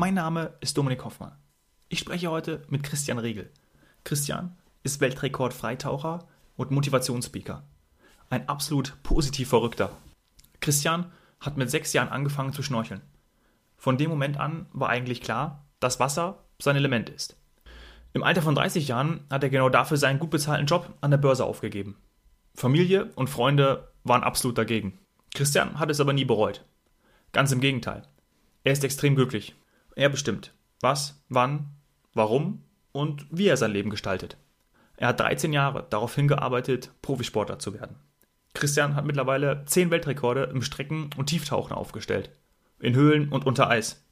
Mein Name ist Dominik Hoffmann. Ich spreche heute mit Christian Riegel. Christian ist Weltrekord-Freitaucher und Motivationsspeaker. Ein absolut positiv Verrückter. Christian hat mit sechs Jahren angefangen zu schnorcheln. Von dem Moment an war eigentlich klar, dass Wasser sein Element ist. Im Alter von 30 Jahren hat er genau dafür seinen gut bezahlten Job an der Börse aufgegeben. Familie und Freunde waren absolut dagegen. Christian hat es aber nie bereut. Ganz im Gegenteil. Er ist extrem glücklich. Er bestimmt, was, wann, warum und wie er sein Leben gestaltet. Er hat 13 Jahre darauf hingearbeitet, Profisportler zu werden. Christian hat mittlerweile 10 Weltrekorde im Strecken- und Tieftauchen aufgestellt. In Höhlen und unter Eis.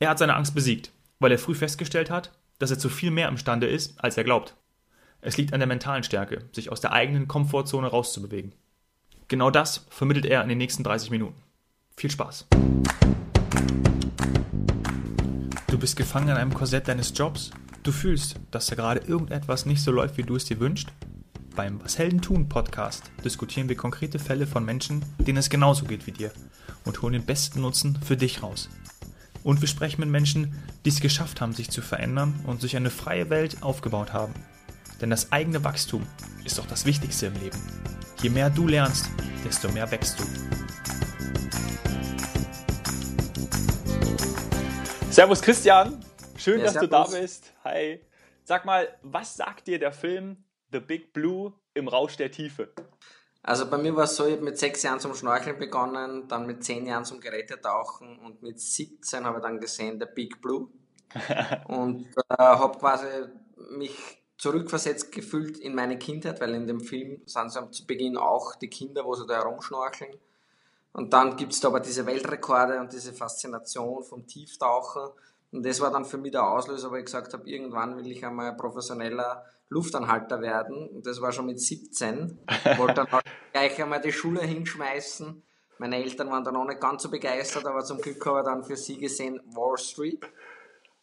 Er hat seine Angst besiegt, weil er früh festgestellt hat, dass er zu viel mehr imstande ist, als er glaubt. Es liegt an der mentalen Stärke, sich aus der eigenen Komfortzone rauszubewegen. Genau das vermittelt er in den nächsten 30 Minuten. Viel Spaß! Bist gefangen in einem Korsett deines Jobs. Du fühlst, dass da gerade irgendetwas nicht so läuft, wie du es dir wünschst. Beim Was Helden tun Podcast diskutieren wir konkrete Fälle von Menschen, denen es genauso geht wie dir und holen den besten Nutzen für dich raus. Und wir sprechen mit Menschen, die es geschafft haben, sich zu verändern und sich eine freie Welt aufgebaut haben. Denn das eigene Wachstum ist doch das Wichtigste im Leben. Je mehr du lernst, desto mehr wächst du. Servus Christian, schön, ja, dass du da bist. Hi. Sag mal, was sagt dir der Film The Big Blue im Rausch der Tiefe? Also bei mir war es so, ich habe mit sechs Jahren zum Schnorcheln begonnen, dann mit zehn Jahren zum Gerätetauchen und mit 17 habe ich dann gesehen The Big Blue und äh, habe quasi mich zurückversetzt gefühlt in meine Kindheit, weil in dem Film sind sie zu Beginn auch die Kinder, wo sie da herumschnorcheln. Und dann gibt es da aber diese Weltrekorde und diese Faszination vom Tieftauchen. Und das war dann für mich der Auslöser, wo ich gesagt habe, irgendwann will ich einmal professioneller Luftanhalter werden. Und das war schon mit 17. Ich wollte dann halt gleich einmal die Schule hinschmeißen. Meine Eltern waren dann auch nicht ganz so begeistert, aber zum Glück habe ich dann für sie gesehen Wall Street.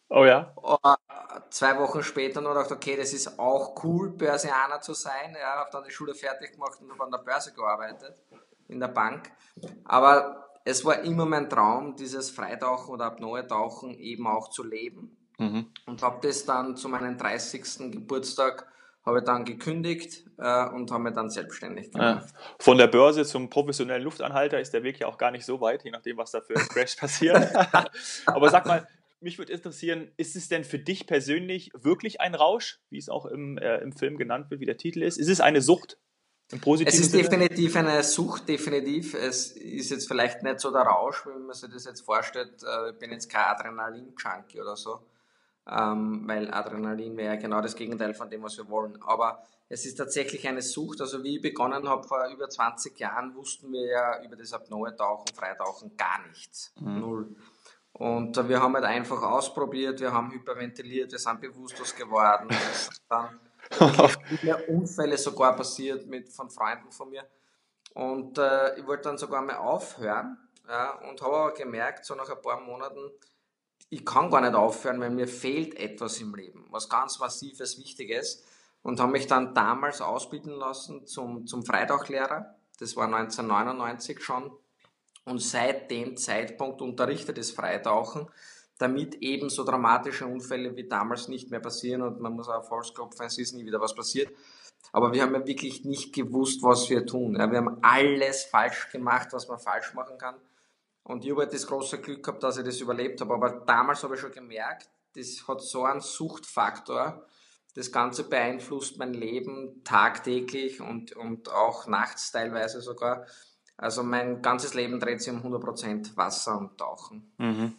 Oh ja. Uh, zwei Wochen später noch gedacht, okay, das ist auch cool, Börsianer zu sein. Ja, habe dann die Schule fertig gemacht und habe an der Börse gearbeitet in der Bank. Aber es war immer mein Traum, dieses Freitauchen oder Apnoe-Tauchen eben auch zu leben. Mhm. Und habe das dann zu meinem 30. Geburtstag habe dann gekündigt äh, und habe mich dann selbstständig gemacht. Ja. Von der Börse zum professionellen Luftanhalter ist der Weg ja auch gar nicht so weit, je nachdem, was da für ein Crash passiert. Aber sag mal, mich würde interessieren, ist es denn für dich persönlich wirklich ein Rausch, wie es auch im, äh, im Film genannt wird, wie der Titel ist? Ist es eine Sucht? Es ist Sinne? definitiv eine Sucht, definitiv. Es ist jetzt vielleicht nicht so der Rausch, wenn man sich das jetzt vorstellt. Äh, ich bin jetzt kein Adrenalin-Junkie oder so, ähm, weil Adrenalin wäre ja genau das Gegenteil von dem, was wir wollen. Aber es ist tatsächlich eine Sucht. Also wie ich begonnen habe vor über 20 Jahren, wussten wir ja über das Apnoe-Tauchen, Freitauchen gar nichts. Mhm. Null. Und äh, wir haben halt einfach ausprobiert, wir haben hyperventiliert, wir sind bewusstlos geworden. dann viele Unfälle sogar passiert mit, von Freunden von mir. Und äh, ich wollte dann sogar mal aufhören ja, und habe aber gemerkt, so nach ein paar Monaten, ich kann gar nicht aufhören, weil mir fehlt etwas im Leben, was ganz Massives, Wichtiges. Und habe mich dann damals ausbilden lassen zum, zum Freitauchlehrer. Das war 1999 schon. Und seit dem Zeitpunkt unterrichtet das Freitauchen damit eben so dramatische Unfälle wie damals nicht mehr passieren und man muss auch Volksklopfen, es ist nie wieder was passiert. Aber wir haben ja wirklich nicht gewusst, was wir tun. Ja, wir haben alles falsch gemacht, was man falsch machen kann. Und ich habe halt das große Glück gehabt, dass ich das überlebt habe. Aber damals habe ich schon gemerkt, das hat so einen Suchtfaktor. Das Ganze beeinflusst mein Leben tagtäglich und, und auch nachts teilweise sogar. Also mein ganzes Leben dreht sich um 100% Wasser und Tauchen. Mhm.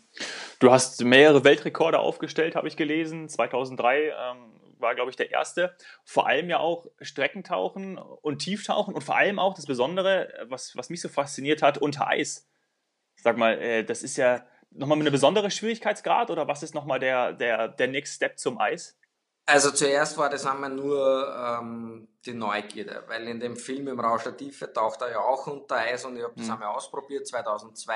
Du hast mehrere Weltrekorde aufgestellt, habe ich gelesen. 2003 ähm, war, glaube ich, der erste. Vor allem ja auch Streckentauchen und Tieftauchen und vor allem auch das Besondere, was, was mich so fasziniert hat, unter Eis. Sag mal, äh, das ist ja nochmal eine besondere Schwierigkeitsgrad oder was ist nochmal der, der, der Next Step zum Eis? Also zuerst war das einmal nur ähm, die Neugierde, weil in dem Film im Rausch der Tiefe taucht er ja auch unter Eis und ich habe das mhm. einmal ausprobiert, 2002.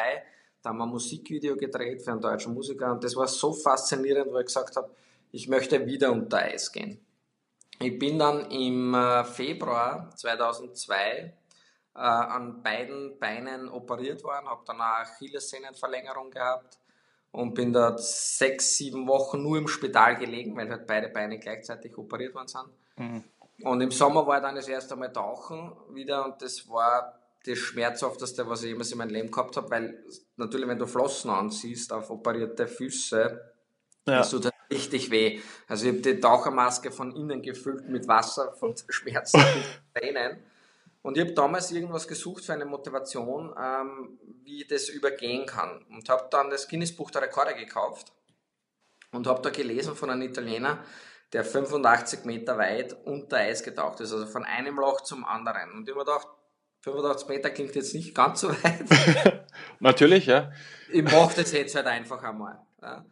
Da haben wir ein Musikvideo gedreht für einen deutschen Musiker und das war so faszinierend, wo ich gesagt habe, ich möchte wieder unter Eis gehen. Ich bin dann im äh, Februar 2002 äh, an beiden Beinen operiert worden, habe dann eine Achillessehnenverlängerung gehabt und bin da sechs, sieben Wochen nur im Spital gelegen, weil halt beide Beine gleichzeitig operiert worden sind. Mhm. Und im Sommer war ich dann das erste Mal tauchen wieder und das war das Schmerzhafteste, was ich jemals in meinem Leben gehabt habe, weil natürlich, wenn du Flossen anziehst auf operierte Füße, ja. das tut halt richtig weh. Also ich habe die Tauchermaske von innen gefüllt mit Wasser von Schmerzen und Tränen. Und ich habe damals irgendwas gesucht für eine Motivation, ähm, wie ich das übergehen kann. Und habe dann das Guinness-Buch der Rekorde gekauft und habe da gelesen von einem Italiener, der 85 Meter weit unter Eis getaucht ist, also von einem Loch zum anderen. Und ich habe mir gedacht, 85 Meter klingt jetzt nicht ganz so weit. Natürlich, ja. Ich mache das jetzt halt einfach einmal. Ja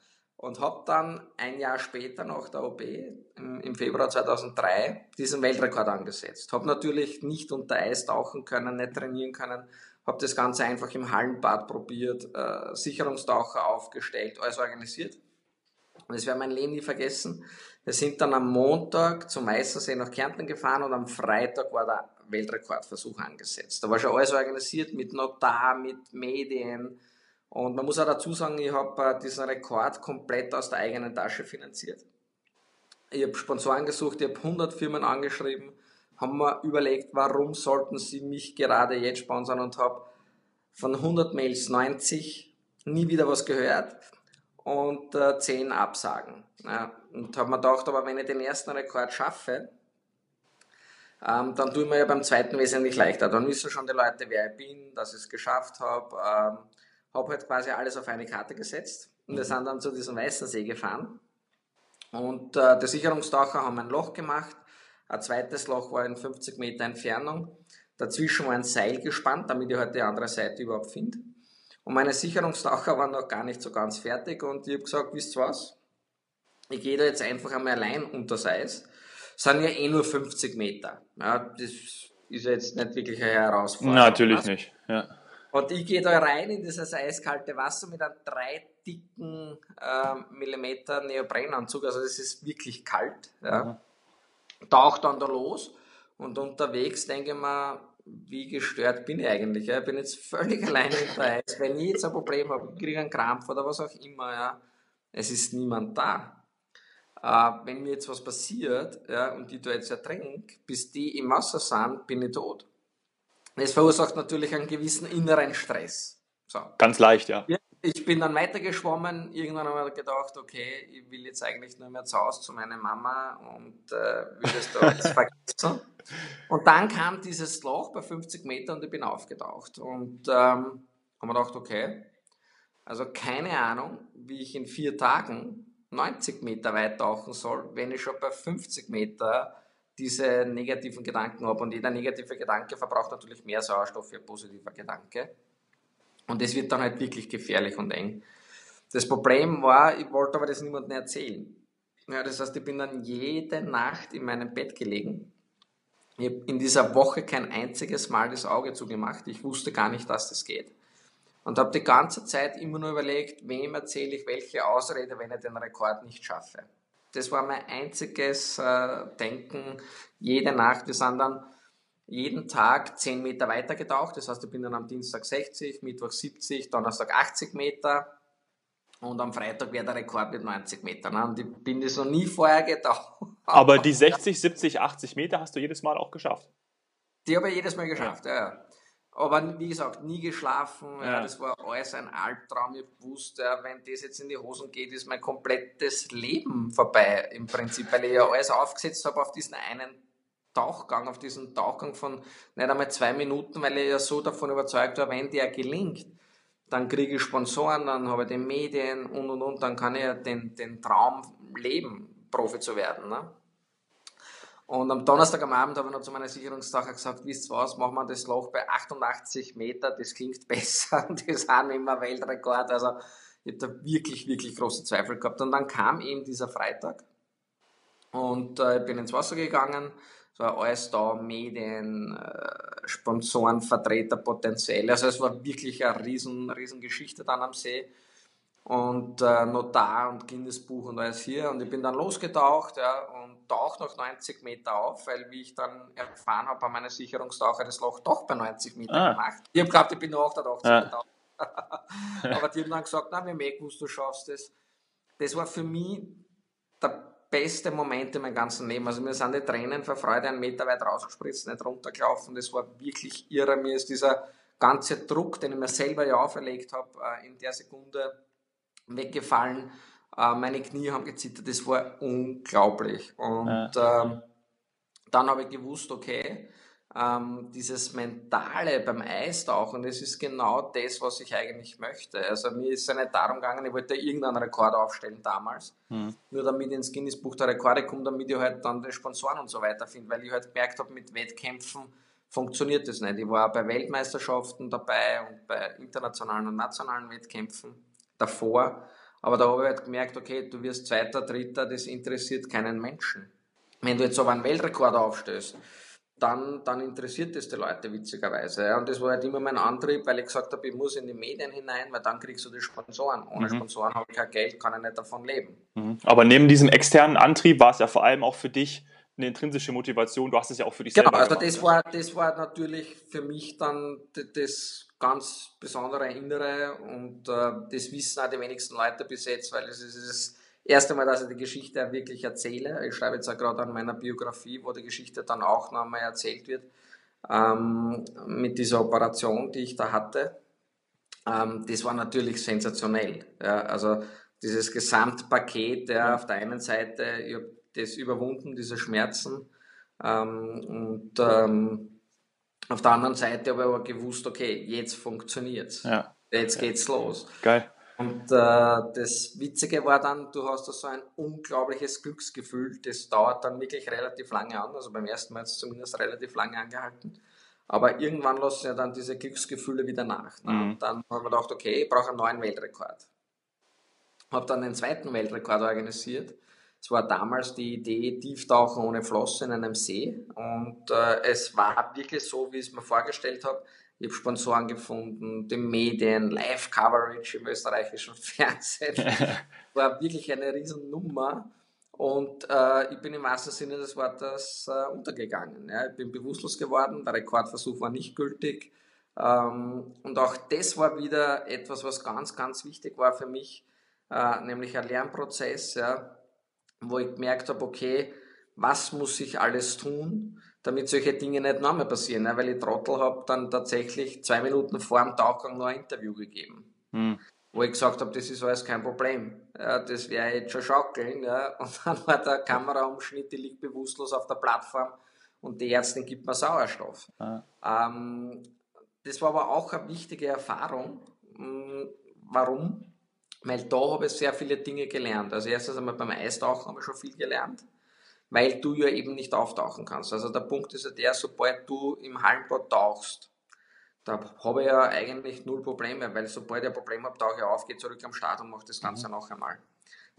und habe dann ein Jahr später nach der OP im, Februar 2003 diesen Weltrekord angesetzt. Habe natürlich nicht unter Eis tauchen können, nicht trainieren können, habe das Ganze einfach im Hallenbad probiert, äh, Sicherungstaucher aufgestellt, alles organisiert. Und das werde mein Leben nie vergessen. Wir sind dann am Montag zum Meistersee nach Kärnten gefahren und am Freitag war der Weltrekordversuch angesetzt. Da war schon alles organisiert mit Notar, mit Medien, und man muss auch dazu sagen, ich habe äh, diesen Rekord komplett aus der eigenen Tasche finanziert. Ich habe Sponsoren gesucht, ich habe 100 Firmen angeschrieben, haben mir überlegt, warum sollten sie mich gerade jetzt sponsern und habe von 100 Mails 90 nie wieder was gehört und äh, 10 Absagen. Ja, und habe mir gedacht, aber wenn ich den ersten Rekord schaffe, ähm, dann tue ich mir ja beim zweiten wesentlich leichter. Dann wissen schon die Leute, wer ich bin, dass ich es geschafft habe. Ähm, habe halt quasi alles auf eine Karte gesetzt und wir mhm. sind dann zu diesem Weißen See gefahren. Und äh, die Sicherungstaucher haben ein Loch gemacht. Ein zweites Loch war in 50 Meter Entfernung. Dazwischen war ein Seil gespannt, damit ich halt die andere Seite überhaupt finde. Und meine Sicherungstaucher waren noch gar nicht so ganz fertig und ich habe gesagt, wisst ihr was? Ich gehe da jetzt einfach einmal allein unter das Eis. Das sind ja eh nur 50 Meter. Ja, das ist jetzt nicht wirklich eine Herausforderung. Natürlich nicht, ja. Und ich gehe da rein in dieses eiskalte Wasser mit einem drei dicken äh, Millimeter Neoprenanzug, also das ist wirklich kalt. Ja. Mhm. Tauch dann da los und unterwegs denke ich mir, wie gestört bin ich eigentlich? Ja? Ich bin jetzt völlig alleine in der Eis. Wenn ich jetzt ein Problem habe, ich kriege einen Krampf oder was auch immer, ja, es ist niemand da. Äh, wenn mir jetzt was passiert ja, und ich da jetzt ertrinke, bis die im Wasser sind, bin ich tot. Es verursacht natürlich einen gewissen inneren Stress. So. Ganz leicht, ja. Ich bin dann weitergeschwommen. Irgendwann habe ich gedacht, okay, ich will jetzt eigentlich nur mehr zu Hause zu meiner Mama und äh, will das da jetzt vergessen. Und dann kam dieses Loch bei 50 Metern und ich bin aufgetaucht. Und ähm, habe mir gedacht, okay, also keine Ahnung, wie ich in vier Tagen 90 Meter weit tauchen soll, wenn ich schon bei 50 Meter diese negativen Gedanken habe. Und jeder negative Gedanke verbraucht natürlich mehr Sauerstoff wie ein positiver Gedanke. Und das wird dann halt wirklich gefährlich und eng. Das Problem war, ich wollte aber das niemandem erzählen. Ja, das heißt, ich bin dann jede Nacht in meinem Bett gelegen. Ich habe in dieser Woche kein einziges Mal das Auge zugemacht. Ich wusste gar nicht, dass das geht. Und habe die ganze Zeit immer nur überlegt, wem erzähle ich welche Ausrede, wenn ich den Rekord nicht schaffe. Das war mein einziges äh, Denken jede Nacht. Wir sind dann jeden Tag 10 Meter weiter getaucht. Das heißt, ich bin dann am Dienstag 60, Mittwoch 70, Donnerstag 80 Meter und am Freitag wäre der Rekord mit 90 Metern. Und ich bin das noch nie vorher getaucht. Aber die 60, 70, 80 Meter hast du jedes Mal auch geschafft? Die habe ich jedes Mal geschafft, ja. ja. Aber wie gesagt, nie geschlafen. Ja. das war alles ein Albtraum. Ich wusste, wenn das jetzt in die Hosen geht, ist mein komplettes Leben vorbei im Prinzip, weil ich ja alles aufgesetzt habe auf diesen einen Tauchgang, auf diesen Tauchgang von nicht einmal zwei Minuten, weil ich ja so davon überzeugt war, wenn der gelingt, dann kriege ich Sponsoren, dann habe ich die Medien und und und, dann kann ich ja den, den Traum leben, Profi zu werden. Ne? Und am Donnerstag am Abend habe ich noch zu meiner Sicherungstaucher gesagt, wisst ihr was, machen wir das Loch bei 88 Meter, das klingt besser das haben immer Weltrekord. Also ich habe da wirklich, wirklich große Zweifel gehabt. Und dann kam eben dieser Freitag und äh, ich bin ins Wasser gegangen, es war alles da, Medien, äh, Sponsoren, Vertreter potenziell. Also es war wirklich eine riesen, riesen Geschichte dann am See und äh, Notar und Guinness-Buch und alles hier. Und ich bin dann losgetaucht ja, und tauche noch 90 Meter auf, weil wie ich dann erfahren habe bei meiner Sicherungstaucher das Loch doch bei 90 Meter ah. gemacht. Ich habe geglaubt, ich bin nur 88 ja. getaucht. Aber die haben dann gesagt, nein, wir haben gewusst, du schaffst das. Das war für mich der beste Moment in meinem ganzen Leben. Also mir sind die Tränen vor Freude einen Meter weit rausgespritzt, nicht runtergelaufen. Das war wirklich irre. Mir ist dieser ganze Druck, den ich mir selber ja auferlegt habe, äh, in der Sekunde weggefallen. Äh, meine Knie haben gezittert. Das war unglaublich. Und ähm, dann habe ich gewusst, okay, ähm, dieses Mentale beim Eistauchen, das ist genau das, was ich eigentlich möchte. Also mir ist es nicht darum gegangen, ich wollte irgendeinen Rekord aufstellen damals, mhm. nur damit ich ins Guinness Buch der Rekorde komme, damit ich halt dann die Sponsoren und so weiter finde, weil ich halt gemerkt habe, mit Wettkämpfen funktioniert das nicht. Ich war bei Weltmeisterschaften dabei und bei internationalen und nationalen Wettkämpfen davor, aber da habe ich halt gemerkt, okay, du wirst Zweiter, Dritter, das interessiert keinen Menschen. Wenn du jetzt aber einen Weltrekord aufstößt, dann, dann interessiert es die Leute witzigerweise. Und das war halt immer mein Antrieb, weil ich gesagt habe, ich muss in die Medien hinein, weil dann kriegst du die Sponsoren. Ohne mhm. Sponsoren habe ich kein Geld, kann ich nicht davon leben. Mhm. Aber neben diesem externen Antrieb war es ja vor allem auch für dich eine intrinsische Motivation. Du hast es ja auch für dich genau, selber also das war, das war natürlich für mich dann das ganz besondere Innere und äh, das wissen auch die wenigsten Leute bis jetzt, weil es ist das erste Mal, dass ich die Geschichte wirklich erzähle. Ich schreibe jetzt auch gerade an meiner Biografie, wo die Geschichte dann auch noch einmal erzählt wird, ähm, mit dieser Operation, die ich da hatte. Ähm, das war natürlich sensationell. Ja, also dieses Gesamtpaket, ja, auf der einen Seite, ich habe das überwunden, diese Schmerzen, ähm, und ähm, auf der anderen Seite habe ich aber gewusst, okay, jetzt funktioniert's. Ja. Jetzt geht's los. Geil. Und äh, das Witzige war dann, du hast da so ein unglaubliches Glücksgefühl, das dauert dann wirklich relativ lange an, also beim ersten Mal hat es zumindest relativ lange angehalten. Aber irgendwann lassen ja dann diese Glücksgefühle wieder nach. Ne? Mhm. Und dann haben wir gedacht, okay, ich brauche einen neuen Weltrekord. Habe dann den zweiten Weltrekord organisiert. Es war damals die Idee, Tieftauchen ohne Flosse in einem See. Und äh, es war wirklich so, wie ich es mir vorgestellt habe ich habe Sponsoren gefunden, die Medien, Live-Coverage im österreichischen Fernsehen. War wirklich eine Riesennummer. Und äh, ich bin im wahrsten Sinne des Wortes äh, untergegangen. Ja. Ich bin bewusstlos geworden, der Rekordversuch war nicht gültig. Ähm, und auch das war wieder etwas, was ganz, ganz wichtig war für mich, äh, nämlich ein Lernprozess, ja, wo ich gemerkt habe, okay, was muss ich alles tun, damit solche Dinge nicht nochmal passieren, ne? weil ich Trottel habe dann tatsächlich zwei Minuten vor dem Tauchgang noch ein Interview gegeben. Hm. Wo ich gesagt habe, das ist alles kein Problem. Ja, das wäre jetzt schon schaukeln. Ja. Und dann war der Kameraumschnitt, die liegt bewusstlos auf der Plattform und die Ärztin gibt mir Sauerstoff. Ah. Ähm, das war aber auch eine wichtige Erfahrung. Hm, warum? Weil da habe ich sehr viele Dinge gelernt. Also erstens einmal beim Eistauchen habe ich schon viel gelernt weil du ja eben nicht auftauchen kannst. Also der Punkt ist ja der, sobald du im Hallenbad tauchst, da habe ich ja eigentlich null Probleme, weil sobald ich ein Problem habe, tauche ich auf, gehe zurück am Start und mache das Ganze mhm. noch einmal.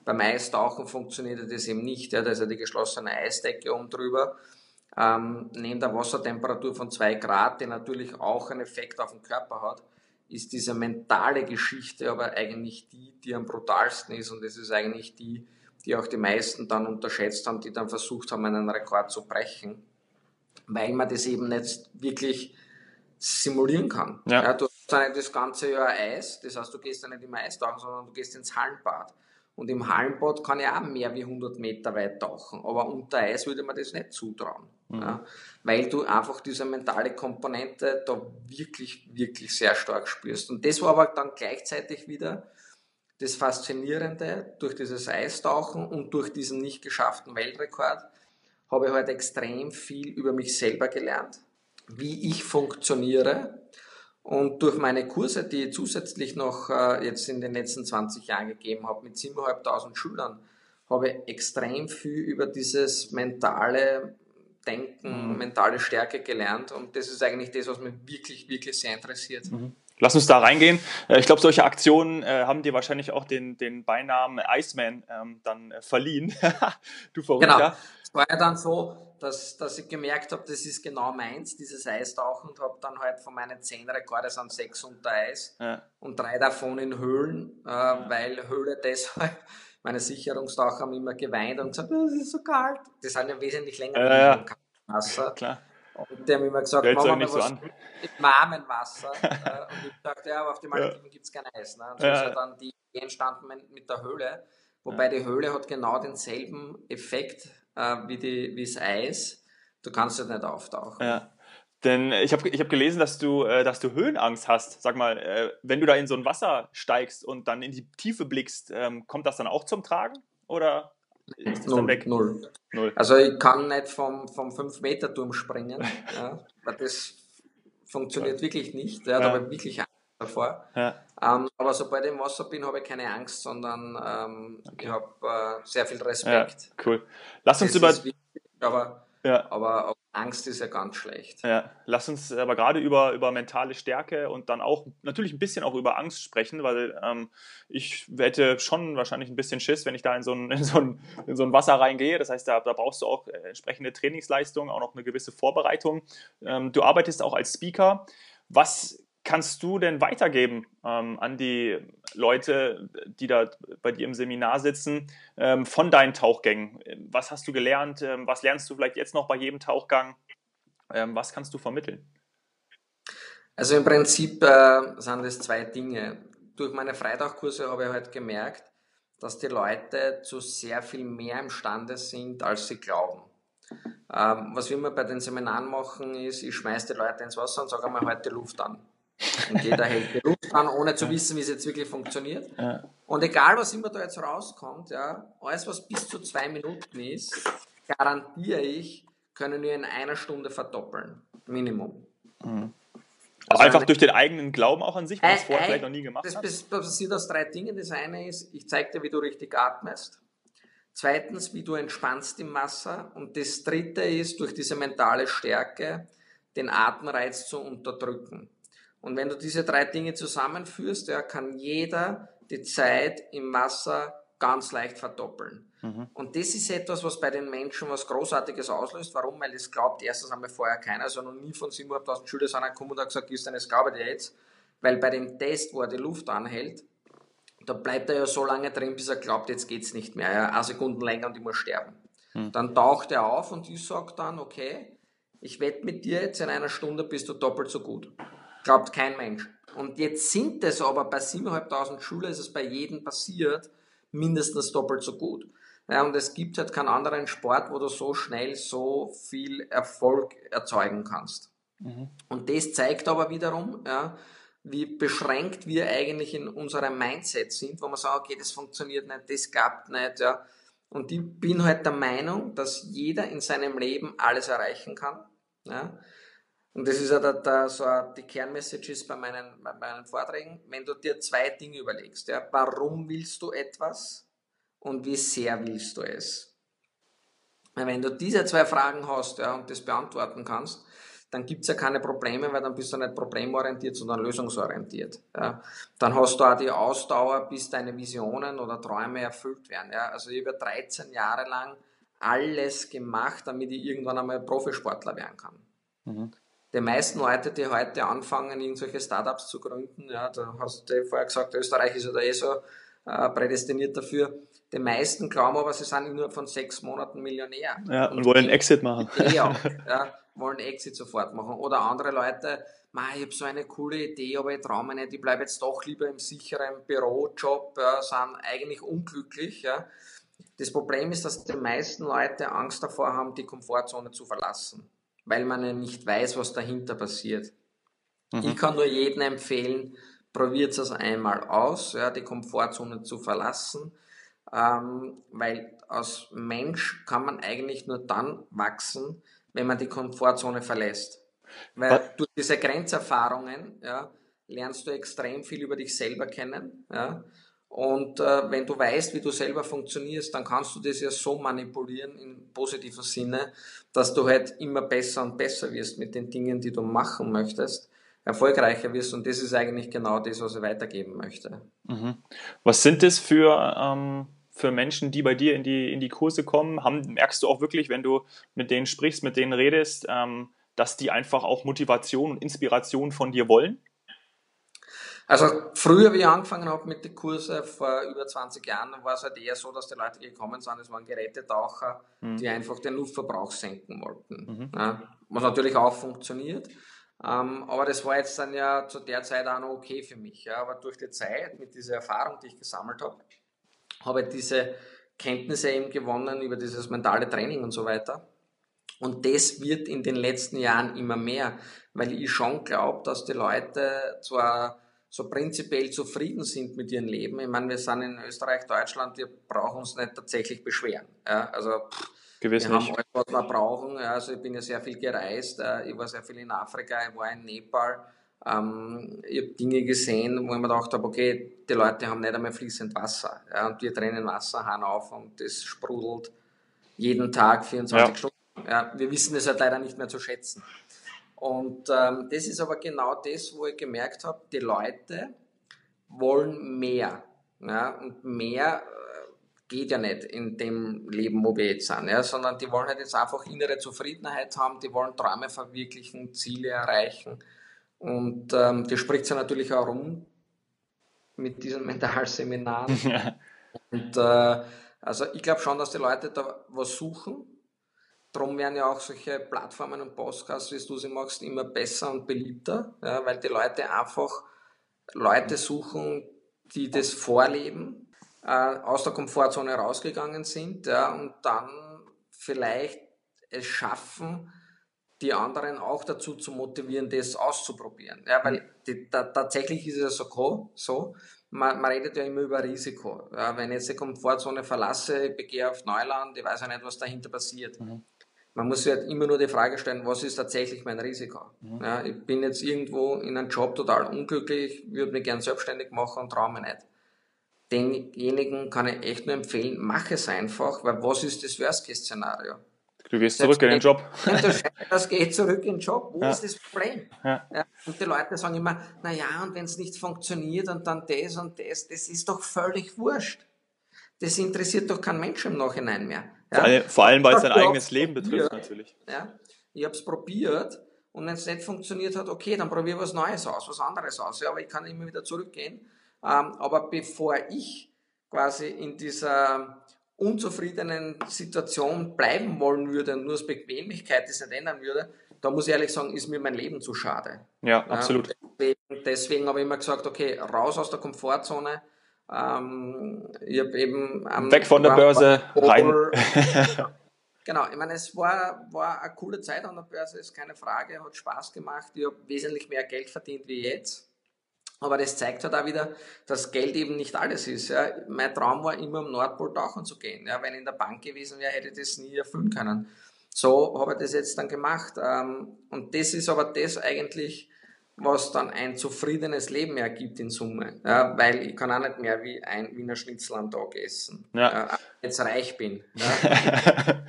Beim Eistauchen funktioniert das eben nicht, ja, da ist ja die geschlossene Eisdecke oben drüber, ähm, neben der Wassertemperatur von 2 Grad, die natürlich auch einen Effekt auf den Körper hat, ist diese mentale Geschichte aber eigentlich die, die am brutalsten ist und das ist eigentlich die, die auch die meisten dann unterschätzt haben, die dann versucht haben, einen Rekord zu brechen, weil man das eben nicht wirklich simulieren kann. Ja. ja du hast ja nicht das ganze Jahr Eis, das heißt, du gehst ja nicht im Eis tauchen, sondern du gehst ins Hallenbad. Und im Hallenbad kann ich auch mehr wie 100 Meter weit tauchen, aber unter Eis würde man das nicht zutrauen. Mhm. Ja, weil du einfach diese mentale Komponente da wirklich, wirklich sehr stark spürst. Und das war aber dann gleichzeitig wieder das Faszinierende durch dieses Eistauchen und durch diesen nicht geschafften Weltrekord habe ich heute halt extrem viel über mich selber gelernt, wie ich funktioniere. Und durch meine Kurse, die ich zusätzlich noch äh, jetzt in den letzten 20 Jahren gegeben habe, mit 7.500 Schülern, habe ich extrem viel über dieses mentale Denken, mhm. mentale Stärke gelernt. Und das ist eigentlich das, was mich wirklich, wirklich sehr interessiert. Mhm. Lass uns da reingehen. Äh, ich glaube, solche Aktionen äh, haben dir wahrscheinlich auch den, den Beinamen Iceman ähm, dann äh, verliehen. du Verrückter. Genau. Es war ja dann so, dass, dass ich gemerkt habe, das ist genau meins, dieses Eistauchen und habe dann halt von meinen zehn Rekorden sind sechs unter Eis ja. und drei davon in Höhlen, äh, ja. weil Höhle deshalb, meine Sicherungstaucher haben immer geweint und gesagt, das ist so kalt. Die sind ja wesentlich länger ja, ja. Wasser. Klar. Und die haben immer gesagt, Stellt's machen wir so was an. mit warmem Wasser. Äh, und ich dachte, ja, aber auf den Malediven gibt es kein Eis. Ne? Und so Ja. ist ja dann die Idee entstanden mit- der Höhle. Wobei die Höhle hat genau denselben Effekt äh, wie, die, wie das Eis. Du kannst ja nicht auftauchen. Ja. Denn ich habe ich hab gelesen, dass du, äh, dass du Höhenangst hast. Sag mal, äh, wenn du da in so ein Wasser steigst und dann in die Tiefe blickst, ähm, kommt das dann auch zum Tragen? Oder ist Null, null. Null. Also ich kann nicht vom, vom 5-Meter-Turm springen, ja, weil das funktioniert wirklich nicht. Ja, da habe ich wirklich Angst davor. Ähm, aber sobald ich im Wasser bin, habe ich keine Angst, sondern ähm, ich habe äh, sehr viel Respekt. cool. Lass uns Das über, ist wichtig, aber, ja, aber auch Angst ist ja ganz schlecht. ja, lass uns aber gerade über, über mentale Stärke und dann auch natürlich ein bisschen auch über Angst sprechen, weil ähm, ich hätte schon wahrscheinlich ein bisschen Schiss, wenn ich da in so ein, in so ein, in so ein Wasser reingehe. Das heißt, da, da brauchst du auch äh, entsprechende Trainingsleistung, auch noch eine gewisse Vorbereitung. Ähm, du arbeitest auch als Speaker. Was kannst du denn weitergeben ähm, an die Leute, die da bei dir im Seminar sitzen, ähm, von deinen Tauchgängen? Was hast du gelernt? Ähm, was lernst du vielleicht jetzt noch bei jedem Tauchgang? Ähm, was kannst du vermitteln? Also im Prinzip äh, sind es zwei Dinge. Durch meine Freitagkurse habe ich halt gemerkt, dass die Leute zu sehr viel mehr imstande sind, als sie glauben. Ähm, was wir immer bei den Seminaren machen, ist, ich schmeiße die Leute ins Wasser und sage einmal, halt die Luft an. Und jeder hält die Luft an, ohne zu wissen, wie es jetzt wirklich funktioniert. Ja. Und egal, was immer da jetzt rauskommt, ja, alles, was bis zu zwei Minuten ist, garantiere ich, können wir in einer Stunde verdoppeln. Minimum. Also Einfach eine- durch den eigenen Glauben auch an sich, wenn man es Ei- vorher ei- vielleicht noch nie gemacht Das hat. bes- basiert aus drei Dingen. Das eine ist, ich zeige dir, wie du richtig atmest. Zweitens, wie du entspannst im Wasser. Und das dritte ist, durch diese mentale Stärke den Atemreiz zu unterdrücken. Und wenn du diese drei Dinge zusammenführst, ja, kann jeder die Zeit im Wasser ganz leicht verdoppeln. Mhm. Und das ist etwas, was bei den Menschen was Großartiges auslöst. Warum? Weil das glaubt erstens einmal vorher keiner, also noch nie von 7.500 Schülern sind gekommen und hat gesagt, ist denn das glaube ich dir jetzt? Weil bei dem Test, wo er die Luft anhält, da bleibt er ja so lange drin, bis er glaubt, jetzt geht's nicht mehr. Ja, eine Sekunde länger und ich muss sterben. Dann taucht er auf und ich sage dann, okay, ich wette mit dir jetzt in einer Stunde bist du doppelt so gut. Glaubt kein Mensch. Und jetzt sind es aber bei 7.500 Schülern ist es bei jedem passiert, mindestens doppelt so gut. Ja, und es gibt halt keinen anderen Sport, wo du so schnell so viel Erfolg erzeugen kannst. Und das zeigt aber wiederum, ja, wie beschränkt wir eigentlich in unserem Mindset sind, wo man sagt, okay, das funktioniert nicht, das gab nicht, ja. Und ich bin halt der Meinung, dass jeder in seinem Leben alles erreichen kann, ja. Und das ist ja der, der, so die Kernmessage ist bei meinen, bei meinen Vorträgen, wenn du dir zwei Dinge überlegst, ja, warum willst du etwas und wie sehr willst du es? Wenn du diese zwei Fragen hast ja, und das beantworten kannst, dann gibt's ja keine Probleme, weil dann bist du nicht problemorientiert, sondern lösungsorientiert. Ja. Dann hast du auch die Ausdauer, bis deine Visionen oder Träume erfüllt werden. Ja. Also ich habe 13 Jahre lang alles gemacht, damit ich irgendwann einmal Profisportler werden kann. Mhm. Die meisten Leute, die heute anfangen, irgendwelche Startups zu gründen, ja, da hast du vorher gesagt, Österreich ist ja da eh so äh, prädestiniert dafür. Die meisten glauben aber, sie sind innerhalb von sechs Monaten Millionär. Ja, und wollen einen Exit machen. Idee auch, ja, wollen Exit sofort machen. Oder andere Leute, "Ma, ich habe so eine coole Idee, aber ich traue mich nicht, ich bleibe jetzt doch lieber im sicheren Bürojob, ja, sind eigentlich unglücklich. Ja. Das Problem ist, dass die meisten Leute Angst davor haben, die Komfortzone zu verlassen, weil man ja nicht weiß, was dahinter passiert. Ich kann nur jedem empfehlen, probiert es einmal aus, ja, die Komfortzone zu verlassen, ähm, weil als Mensch kann man eigentlich nur dann wachsen, wenn man die Komfortzone verlässt. Weil Was- durch diese Grenzerfahrungen ja, lernst du extrem viel über dich selber kennen. Ja, und äh, wenn du weißt, wie du selber funktionierst, dann kannst du das ja so manipulieren im positiven Sinne, dass du halt immer besser und besser wirst mit den Dingen, die du machen möchtest, erfolgreicher wirst. Und das ist eigentlich genau das, was ich weitergeben möchte. Mhm. Was sind das für, ähm, für Menschen, die bei dir in die, in die Kurse kommen? Haben, merkst du auch wirklich, wenn du mit denen sprichst, mit denen redest, ähm, dass die einfach auch Motivation und Inspiration von dir wollen? Also früher, wie ich angefangen habe mit den Kursen vor über 20 Jahren, war es halt eher so, dass die Leute gekommen sind, es waren Gerätetaucher, mhm. die einfach den Luftverbrauch senken wollten. Mhm. Ja, was natürlich auch funktioniert. Ähm, aber das war jetzt dann ja zu der Zeit auch noch okay für mich. Ja. Aber durch die Zeit, mit dieser Erfahrung, die ich gesammelt habe, habe ich diese Kenntnisse eben gewonnen über dieses mentale Training und so weiter. Und das wird in den letzten Jahren immer mehr, weil ich schon glaube, dass die Leute zwar so prinzipiell zufrieden sind mit ihrem Leben. Ich meine, wir sind in Österreich, Deutschland, wir brauchen uns nicht tatsächlich beschweren. Ja, also pff, Gewiss wir nicht. haben alles, was wir brauchen. Ja, also ich bin ja sehr viel gereist. Äh, ich war sehr viel in Afrika, ich war in Nepal. Ähm, ich habe Dinge gesehen, wo ich mir gedacht habe, okay, die Leute haben nicht einmal fließend Wasser. Ja, und wir trennen Wasserhahn auf und das sprudelt jeden Tag 24 ja. Stunden. Ja, wir wissen es halt leider nicht mehr zu schätzen. Und ähm, das ist aber genau das, wo ich gemerkt habe, die Leute wollen mehr. Ja, und mehr äh, geht ja nicht in dem Leben, wo wir jetzt sind, ja, sondern die wollen halt jetzt einfach innere Zufriedenheit haben, die wollen Träume verwirklichen, Ziele erreichen. Und ähm, das spricht sich natürlich auch rum mit diesen Mentalseminaren. und äh, also ich glaube schon, dass die Leute da was suchen Darum werden ja auch solche Plattformen und Podcasts, wie du sie machst, immer besser und beliebter, ja, weil die Leute einfach Leute suchen, die das vorleben, äh, aus der Komfortzone rausgegangen sind ja, und dann vielleicht es schaffen, die anderen auch dazu zu motivieren, das auszuprobieren. Ja, weil die, da, tatsächlich ist es so, so man, man, redet ja immer über Risiko. Ja, wenn ich jetzt die Komfortzone verlasse, ich begehe auf Neuland, ich weiß ja nicht, was dahinter passiert. Mhm man muss sich halt immer nur die Frage stellen, was ist tatsächlich mein Risiko? Mhm. Ja, ich bin jetzt irgendwo in einem Job total unglücklich, würde mich gern selbstständig machen und traue mich nicht. Denjenigen kann ich echt nur empfehlen, mach es einfach, weil was ist das Worst-Case-Szenario? Du gehst zurück in den Job. Das geht zurück in den Job. Wo ja. ist das Problem? Ja. Ja, und die Leute sagen immer, naja, und wenn es nicht funktioniert und dann das und das, das ist doch völlig wurscht. Das interessiert doch kein Mensch im Nachhinein mehr. Ja? Vor, allem, vor allem, weil es dein eigenes Leben betrifft, natürlich. Ja? Ich habe es probiert und wenn es nicht funktioniert hat, okay, dann probiere was Neues aus, was anderes aus. Ja, aber ich kann immer wieder zurückgehen. Ähm, aber bevor ich quasi in dieser unzufriedenen Situation bleiben wollen würde und nur aus Bequemlichkeit das nicht ändern würde, da muss ich ehrlich sagen, ist mir mein Leben zu schade. Ja, absolut. deswegen, deswegen habe ich immer gesagt, okay, raus aus der Komfortzone, ähm, ich habe eben am Weg von der Börse rein. genau, ich meine, es war, war eine coole Zeit an der Börse, ist keine Frage, hat Spaß gemacht. Ich habe wesentlich mehr Geld verdient wie jetzt. Aber das zeigt halt auch wieder, dass Geld eben nicht alles ist. Ja. Mein Traum war immer am Nordpol tauchen zu gehen. Ja. Wenn ich in der Bank gewesen wäre, hätte ich das nie erfüllen können. So habe ich das jetzt dann gemacht. Ähm, und das ist aber das eigentlich, was dann ein zufriedenes Leben ergibt in Summe. Ja, weil ich kann auch nicht mehr wie ein Wiener Schnitzel am Tag essen. Ja. Ja, jetzt reich bin. Ja.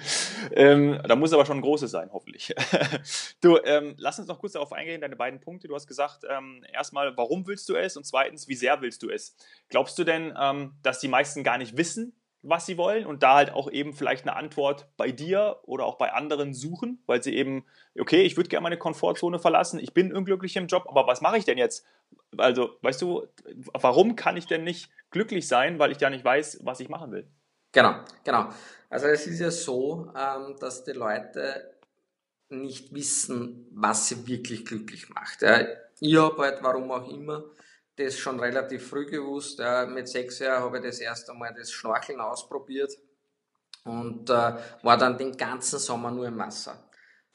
ähm, da muss aber schon ein großes sein, hoffentlich. du, ähm, lass uns noch kurz darauf eingehen, deine beiden Punkte. Du hast gesagt, ähm, erstmal, warum willst du es? Und zweitens, wie sehr willst du es? Glaubst du denn, ähm, dass die meisten gar nicht wissen, was sie wollen und da halt auch eben vielleicht eine Antwort bei dir oder auch bei anderen suchen, weil sie eben, okay, ich würde gerne meine Komfortzone verlassen, ich bin unglücklich im Job, aber was mache ich denn jetzt? Also, weißt du, warum kann ich denn nicht glücklich sein, weil ich ja nicht weiß, was ich machen will? Genau, genau. Also es ist ja so, ähm, dass die Leute nicht wissen, was sie wirklich glücklich macht. Ich habe halt, warum auch immer, das schon relativ früh gewusst. Ja, mit sechs Jahren habe ich das erste Mal das Schnorcheln ausprobiert und äh, war dann den ganzen Sommer nur im Wasser.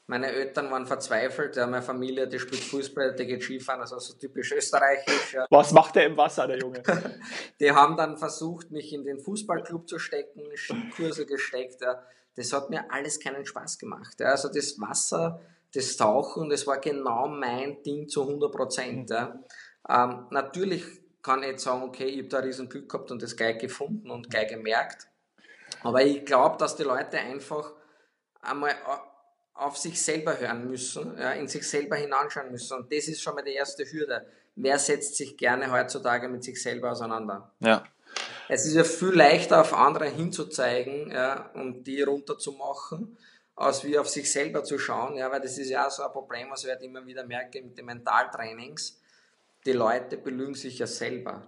Meine Eltern waren verzweifelt, ja, meine Familie, die spielt Fußball, die geht Skifahren, also so typisch österreichisch. Ja. Was macht der im Wasser, der Junge? die haben dann versucht, mich in den Fußballclub zu stecken, Skikurse gesteckt. Ja. Das hat mir alles keinen Spaß gemacht. Ja. Also das Wasser, das Tauchen, das war genau mein Ding zu 100 Prozent. Ja. Ähm, natürlich kann ich jetzt sagen, okay, ich habe da riesen Glück gehabt und das gleich gefunden und gleich gemerkt. Aber ich glaube, dass die Leute einfach einmal auf sich selber hören müssen, ja, in sich selber hineinschauen müssen. Und das ist schon mal die erste Hürde. Wer setzt sich gerne heutzutage mit sich selber auseinander? Ja. Es ist ja viel leichter, auf andere hinzuzeigen ja, und die runterzumachen, als wie auf sich selber zu schauen, ja, weil das ist ja auch so ein Problem, was ich halt immer wieder merke mit den Mentaltrainings die Leute belügen sich ja selber.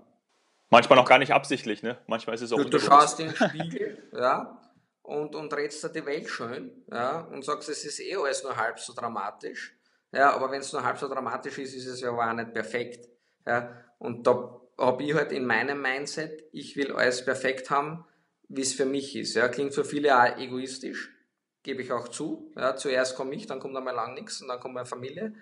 Manchmal auch gar nicht absichtlich, ne? Manchmal ist es auch Du, du schaust in den Spiegel, ja, und, und redest dir die Welt schön, ja, und sagst, es ist eh alles nur halb so dramatisch. Ja, aber wenn es nur halb so dramatisch ist, ist es ja auch nicht perfekt. Ja, und da habe ich halt in meinem Mindset, ich will alles perfekt haben, wie es für mich ist. Ja, klingt für viele auch egoistisch, gebe ich auch zu. Ja, zuerst komme ich, dann kommt einmal lang nichts und dann kommt meine Familie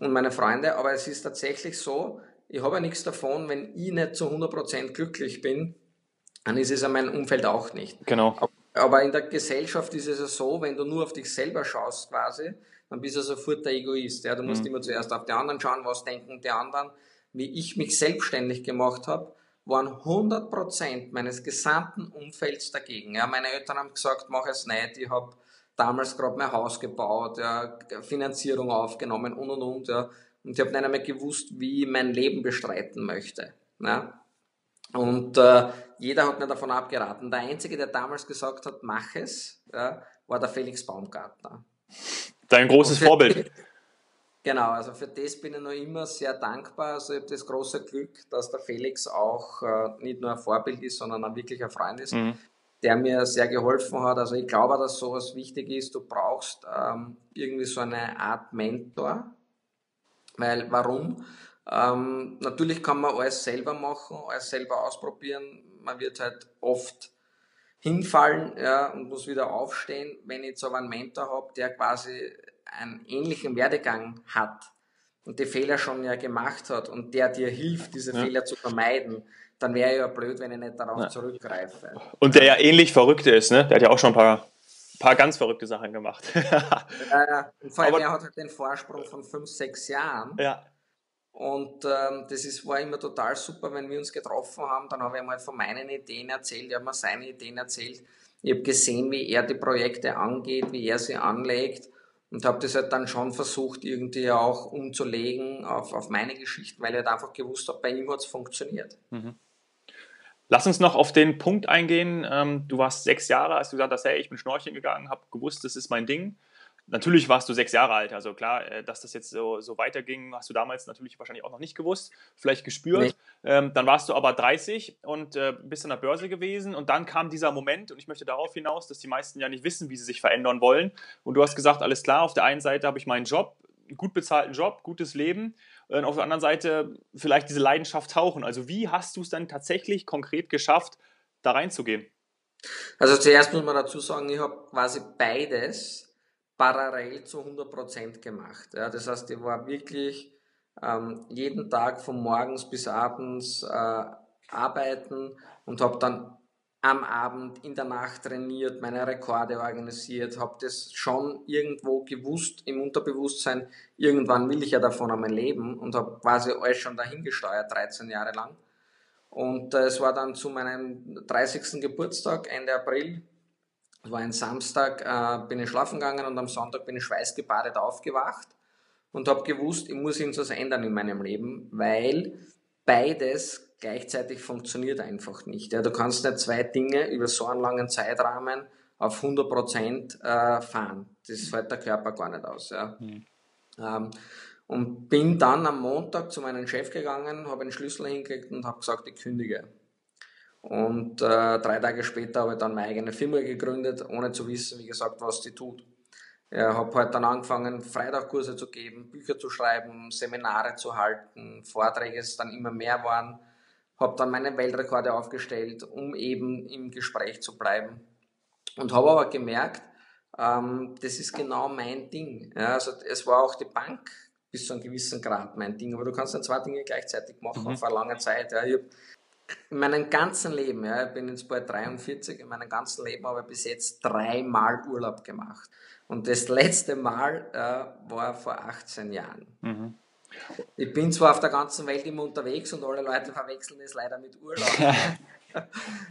und meine Freunde. Aber es ist tatsächlich so, ich habe ja nichts davon, wenn ich nicht zu 100% glücklich bin, dann ist es ja mein Umfeld auch nicht. Genau. Aber in der Gesellschaft ist es ja so, wenn du nur auf dich selber schaust quasi, dann bist du sofort der Egoist. Ja? Du musst mhm. immer zuerst auf die anderen schauen, was denken die anderen. Wie ich mich selbstständig gemacht habe, waren 100% meines gesamten Umfelds dagegen. Ja, meine Eltern haben gesagt, mach es nicht. Ich habe damals gerade mein Haus gebaut, ja, Finanzierung aufgenommen und und und. Ja. Und ich habe nicht einmal gewusst, wie ich mein Leben bestreiten möchte. Ja. Und äh, jeder hat mir davon abgeraten. Der Einzige, der damals gesagt hat, mach es, ja, war der Felix Baumgartner. Dein großes Vorbild. Genau, also für das bin ich noch immer sehr dankbar. Also ich habe das große Glück, dass der Felix auch äh, nicht nur ein Vorbild ist, sondern auch wirklich ein Freund ist, mhm. Der mir sehr geholfen hat. Also ich glaube, dass sowas wichtig ist. Du brauchst ähm, irgendwie so eine Art Mentor. Weil, warum? Ähm, natürlich kann man alles selber machen, alles selber ausprobieren. Man wird halt oft hinfallen ja, und muss wieder aufstehen. Wenn ich jetzt aber einen Mentor habe, der quasi einen ähnlichen Werdegang hat und die Fehler schon ja gemacht hat und der dir hilft, diese ja. Fehler zu vermeiden, dann wäre ja blöd, wenn ich nicht darauf ja. zurückgreife. Und der ja ähnlich verrückt ist, ne? Der hat ja auch schon ein paar, paar ganz verrückte Sachen gemacht. ja, ja. Und vor allem, Aber, er hat halt den Vorsprung von fünf, sechs Jahren. Ja. Und ähm, das ist, war immer total super, wenn wir uns getroffen haben. Dann habe ich halt von meinen Ideen erzählt, er hat mir seine Ideen erzählt. Ich habe gesehen, wie er die Projekte angeht, wie er sie anlegt und habe das halt dann schon versucht, irgendwie auch umzulegen auf, auf meine Geschichten, weil ich halt einfach gewusst habe, bei ihm hat es funktioniert. Mhm. Lass uns noch auf den Punkt eingehen. Ähm, du warst sechs Jahre, als du gesagt hast, hey, ich bin schnorcheln gegangen, habe gewusst, das ist mein Ding. Natürlich warst du sechs Jahre alt, also klar, äh, dass das jetzt so, so weiterging, hast du damals natürlich wahrscheinlich auch noch nicht gewusst, vielleicht gespürt. Nee. Ähm, dann warst du aber 30 und äh, bist an der Börse gewesen und dann kam dieser Moment und ich möchte darauf hinaus, dass die meisten ja nicht wissen, wie sie sich verändern wollen. Und du hast gesagt, alles klar, auf der einen Seite habe ich meinen Job, einen gut bezahlten Job, gutes Leben und auf der anderen Seite vielleicht diese Leidenschaft tauchen. Also wie hast du es dann tatsächlich konkret geschafft, da reinzugehen? Also zuerst muss man dazu sagen, ich habe quasi beides parallel zu 100% gemacht. Ja, das heißt, ich war wirklich ähm, jeden Tag von morgens bis abends äh, arbeiten und habe dann am Abend, in der Nacht trainiert, meine Rekorde organisiert, habe das schon irgendwo gewusst im Unterbewusstsein, irgendwann will ich ja davon einmal leben und habe quasi alles schon dahin gesteuert, 13 Jahre lang. Und äh, es war dann zu meinem 30. Geburtstag, Ende April, war ein Samstag, äh, bin ich schlafen gegangen und am Sonntag bin ich schweißgebadet aufgewacht und habe gewusst, ich muss irgendwas ändern in meinem Leben, weil beides gleichzeitig funktioniert einfach nicht. Ja, du kannst nicht zwei Dinge über so einen langen Zeitrahmen auf 100 Prozent äh, fahren. Das fällt der Körper gar nicht aus. Ja. Mhm. Ähm, und bin dann am Montag zu meinem Chef gegangen, habe einen Schlüssel hingelegt und habe gesagt, ich kündige. Und äh, drei Tage später habe ich dann meine eigene Firma gegründet, ohne zu wissen, wie gesagt, was die tut. Ich habe halt dann angefangen, Freitagkurse zu geben, Bücher zu schreiben, Seminare zu halten, Vorträge es dann immer mehr waren. Habe dann meine Weltrekorde aufgestellt, um eben im Gespräch zu bleiben. Und habe aber gemerkt, ähm, das ist genau mein Ding. Ja, also es war auch die Bank bis zu einem gewissen Grad mein Ding, aber du kannst dann zwei Dinge gleichzeitig machen mhm. auf eine lange Zeit. Ja. Ich habe in meinem ganzen Leben, ja, ich bin jetzt bald 43, in meinem ganzen Leben habe ich bis jetzt dreimal Urlaub gemacht. Und das letzte Mal äh, war vor 18 Jahren. Mhm. Ich bin zwar auf der ganzen Welt immer unterwegs und alle Leute verwechseln es leider mit Urlaub. äh,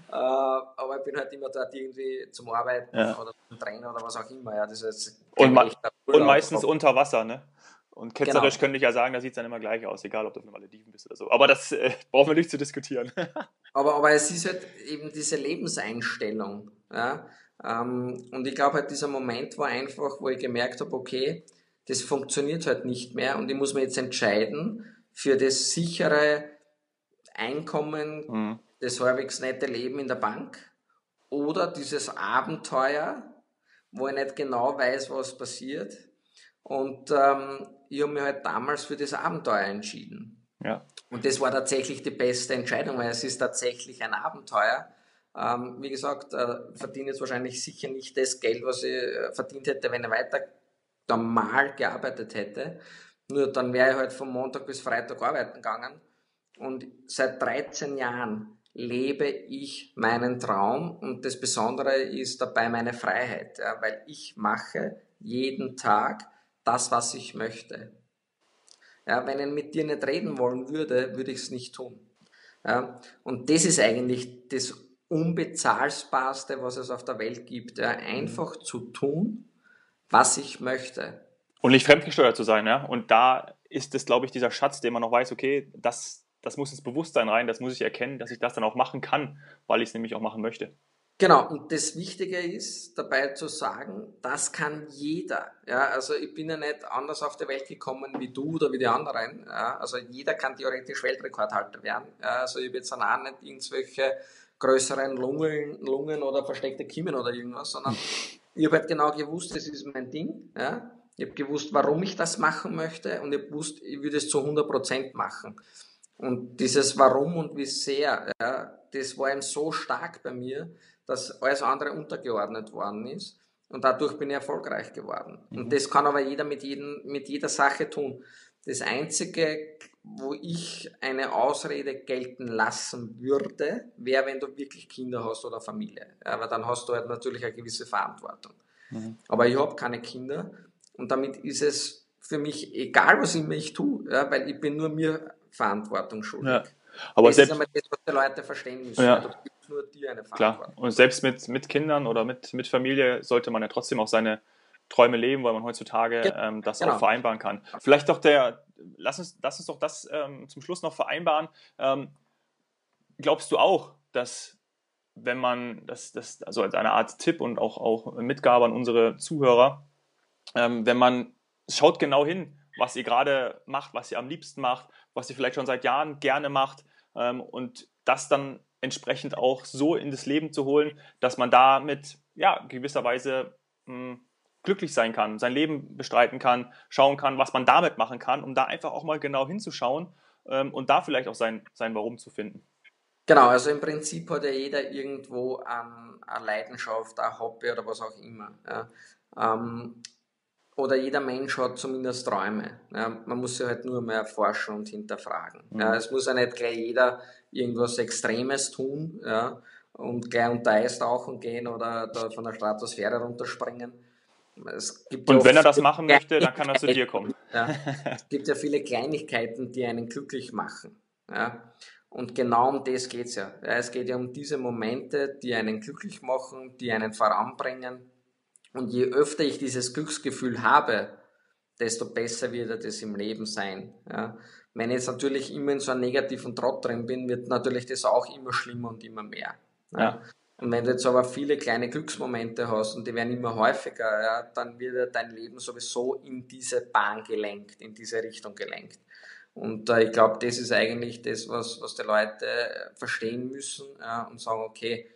aber ich bin halt immer dort irgendwie zum Arbeiten ja. oder zum Trainen oder was auch immer. Ja, das ist und, ma und meistens unter Wasser, ne? Und ketzerisch genau. könnte ich ja sagen, da sieht es dann immer gleich aus, egal ob du auf einem Malediven bist oder so. Aber das äh, brauchen wir nicht zu diskutieren. aber, aber es ist halt eben diese Lebenseinstellung. Ja? Ähm, und ich glaube halt, dieser Moment war einfach, wo ich gemerkt habe, okay, das funktioniert halt nicht mehr und ich muss mir jetzt entscheiden, für das sichere Einkommen, mhm. das halbwegs nette Leben in der Bank oder dieses Abenteuer, wo ich nicht genau weiß, was passiert. Und ähm, ich habe mich halt damals für das Abenteuer entschieden. Ja. Und das war tatsächlich die beste Entscheidung, weil es ist tatsächlich ein Abenteuer. Ähm, wie gesagt, äh, verdiene jetzt wahrscheinlich sicher nicht das Geld, was ich äh, verdient hätte, wenn ich weiter normal gearbeitet hätte. Nur dann wäre ich halt von Montag bis Freitag arbeiten gegangen. Und seit 13 Jahren lebe ich meinen Traum und das Besondere ist dabei meine Freiheit, ja, weil ich mache jeden Tag das, was ich möchte. Ja, wenn ich mit dir nicht reden wollen würde, würde ich es nicht tun. Ja, und das ist eigentlich das Unbezahlbarste, was es auf der Welt gibt. Einfach zu tun, was ich möchte. Und nicht fremdgesteuert zu sein, ja. Und da ist es, glaube ich, dieser Schatz, den man noch weiß, okay, das, das muss ins Bewusstsein rein, das muss ich erkennen, dass ich das dann auch machen kann, weil ich es nämlich auch machen möchte. Genau, und das Wichtige ist dabei zu sagen, das kann jeder. Ja, also ich bin ja nicht anders auf die Welt gekommen wie du oder wie die anderen. Ja, also jeder kann theoretisch Weltrekordhalter werden. Ja, also ich habe jetzt auch nicht irgendwelche größeren Lungen, Lungen oder versteckte Kiemen oder irgendwas, sondern ich habe halt genau gewusst, das ist mein Ding. Ja. Ich habe gewusst, warum ich das machen möchte und ich habe gewusst, ich würde es zu 100% machen. Und dieses Warum und wie sehr, ja, das war eben so stark bei mir, dass alles andere untergeordnet worden ist. Und dadurch bin ich erfolgreich geworden. Mhm. Und das kann aber jeder mit, jedem, mit jeder Sache tun. Das Einzige, wo ich eine Ausrede gelten lassen würde, wäre, wenn du wirklich Kinder hast oder Familie. Aber dann hast du halt natürlich eine gewisse Verantwortung. Mhm. Aber ich habe keine Kinder und damit ist es für mich egal, was immer ich tue, ja, weil ich bin nur mir Verantwortung schuldig. Ja. Aber das selbst, ist einmal das, was die Leute verstehen müssen. Ja nur dir eine Verantwortung. Klar. Und selbst mit, mit Kindern oder mit, mit Familie sollte man ja trotzdem auch seine Träume leben, weil man heutzutage ähm, das genau. auch vereinbaren kann. Vielleicht doch der, lass uns, lass uns doch das ähm, zum Schluss noch vereinbaren. Ähm, glaubst du auch, dass wenn man das, das, also als eine Art Tipp und auch, auch Mitgabe an unsere Zuhörer, ähm, wenn man schaut genau hin, was ihr gerade macht, was ihr am liebsten macht, was ihr vielleicht schon seit Jahren gerne macht ähm, und das dann entsprechend auch so in das Leben zu holen, dass man damit ja gewisserweise mh, hm, glücklich sein kann, sein Leben bestreiten kann, schauen kann, was man damit machen kann, um da einfach auch mal genau hinzuschauen ähm, und da vielleicht auch sein, sein Warum zu finden. Genau, also im Prinzip hat ja jeder irgendwo ähm, eine Leidenschaft, ein Hobby oder was auch immer. Ja. Ähm, oder jeder Mensch hat zumindest Träume. Ja. Man muss sie halt nur mehr erforschen und hinterfragen. Mhm. Ja. Es muss ja nicht gleich jeder irgendwas Extremes tun ja, und gleich unter Eis tauchen gehen oder da von der Stratosphäre runterspringen. Und wenn er das machen möchte, dann kann er zu dir kommen. Ja. Es gibt ja viele Kleinigkeiten, die einen glücklich machen. Ja. Und genau um das geht es ja. ja. Es geht ja um diese Momente, die einen glücklich machen, die einen voranbringen. Und je öfter ich dieses Glücksgefühl habe, desto besser wird das im Leben sein. Ja. Wenn ich jetzt natürlich immer in so einem negativen Trott drin bin, wird natürlich das auch immer schlimmer und immer mehr. Ja. Und wenn du jetzt aber viele kleine Glücksmomente hast und die werden immer häufiger, ja, dann wird dein Leben sowieso in diese Bahn gelenkt, in diese Richtung gelenkt. Und äh, ich glaube, das ist eigentlich das, was, was die Leute verstehen müssen ja, und sagen, okay,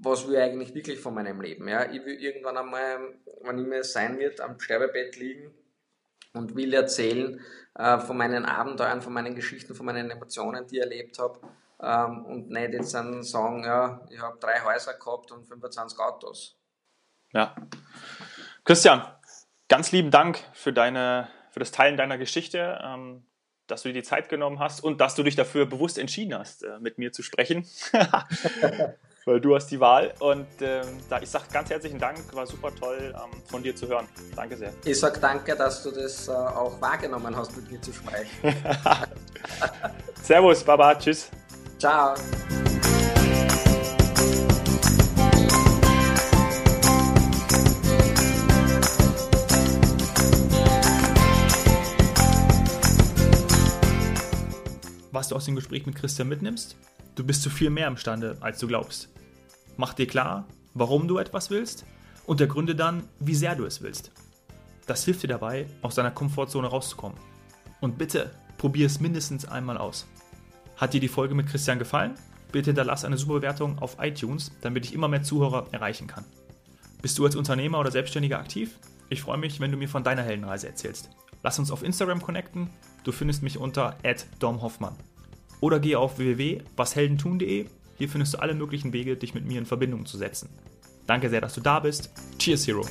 was will ich eigentlich wirklich von meinem Leben? Ja? Ich will irgendwann einmal, wann immer es sein wird, am Sterbebett liegen und will erzählen äh, von meinen Abenteuern, von meinen Geschichten, von meinen Emotionen, die ich erlebt habe. Ähm, und nicht jetzt dann sagen, ja, ich habe drei Häuser gehabt und 25 Autos. Ja. Christian, ganz lieben Dank für, deine, für das Teilen deiner Geschichte, ähm, dass du dir die Zeit genommen hast und dass du dich dafür bewusst entschieden hast, äh, mit mir zu sprechen. weil du hast die Wahl. Und ähm, da, ich sage ganz herzlichen Dank, war super toll ähm, von dir zu hören. Danke sehr. Ich sage danke, dass du das äh, auch wahrgenommen hast, mit mir zu sprechen. Servus, Baba, tschüss. Ciao. Was du aus dem Gespräch mit Christian mitnimmst? Du bist zu viel mehr imstande, als du glaubst. Mach dir klar, warum du etwas willst und ergründe dann, wie sehr du es willst. Das hilft dir dabei, aus deiner Komfortzone rauszukommen. Und bitte Probier es mindestens einmal aus. Hat dir die Folge mit Christian gefallen? Bitte hinterlass eine super Bewertung auf iTunes, damit ich immer mehr Zuhörer erreichen kann. Bist du als Unternehmer oder Selbstständiger aktiv? Ich freue mich, wenn du mir von deiner Heldenreise erzählst. Lass uns auf Instagram connecten. Du findest mich unter @domhoffmann. Oder geh auf www.washeldentun.de. Hier findest du alle möglichen Wege, dich mit mir in Verbindung zu setzen. Danke sehr, dass du da bist. Cheers, Hero!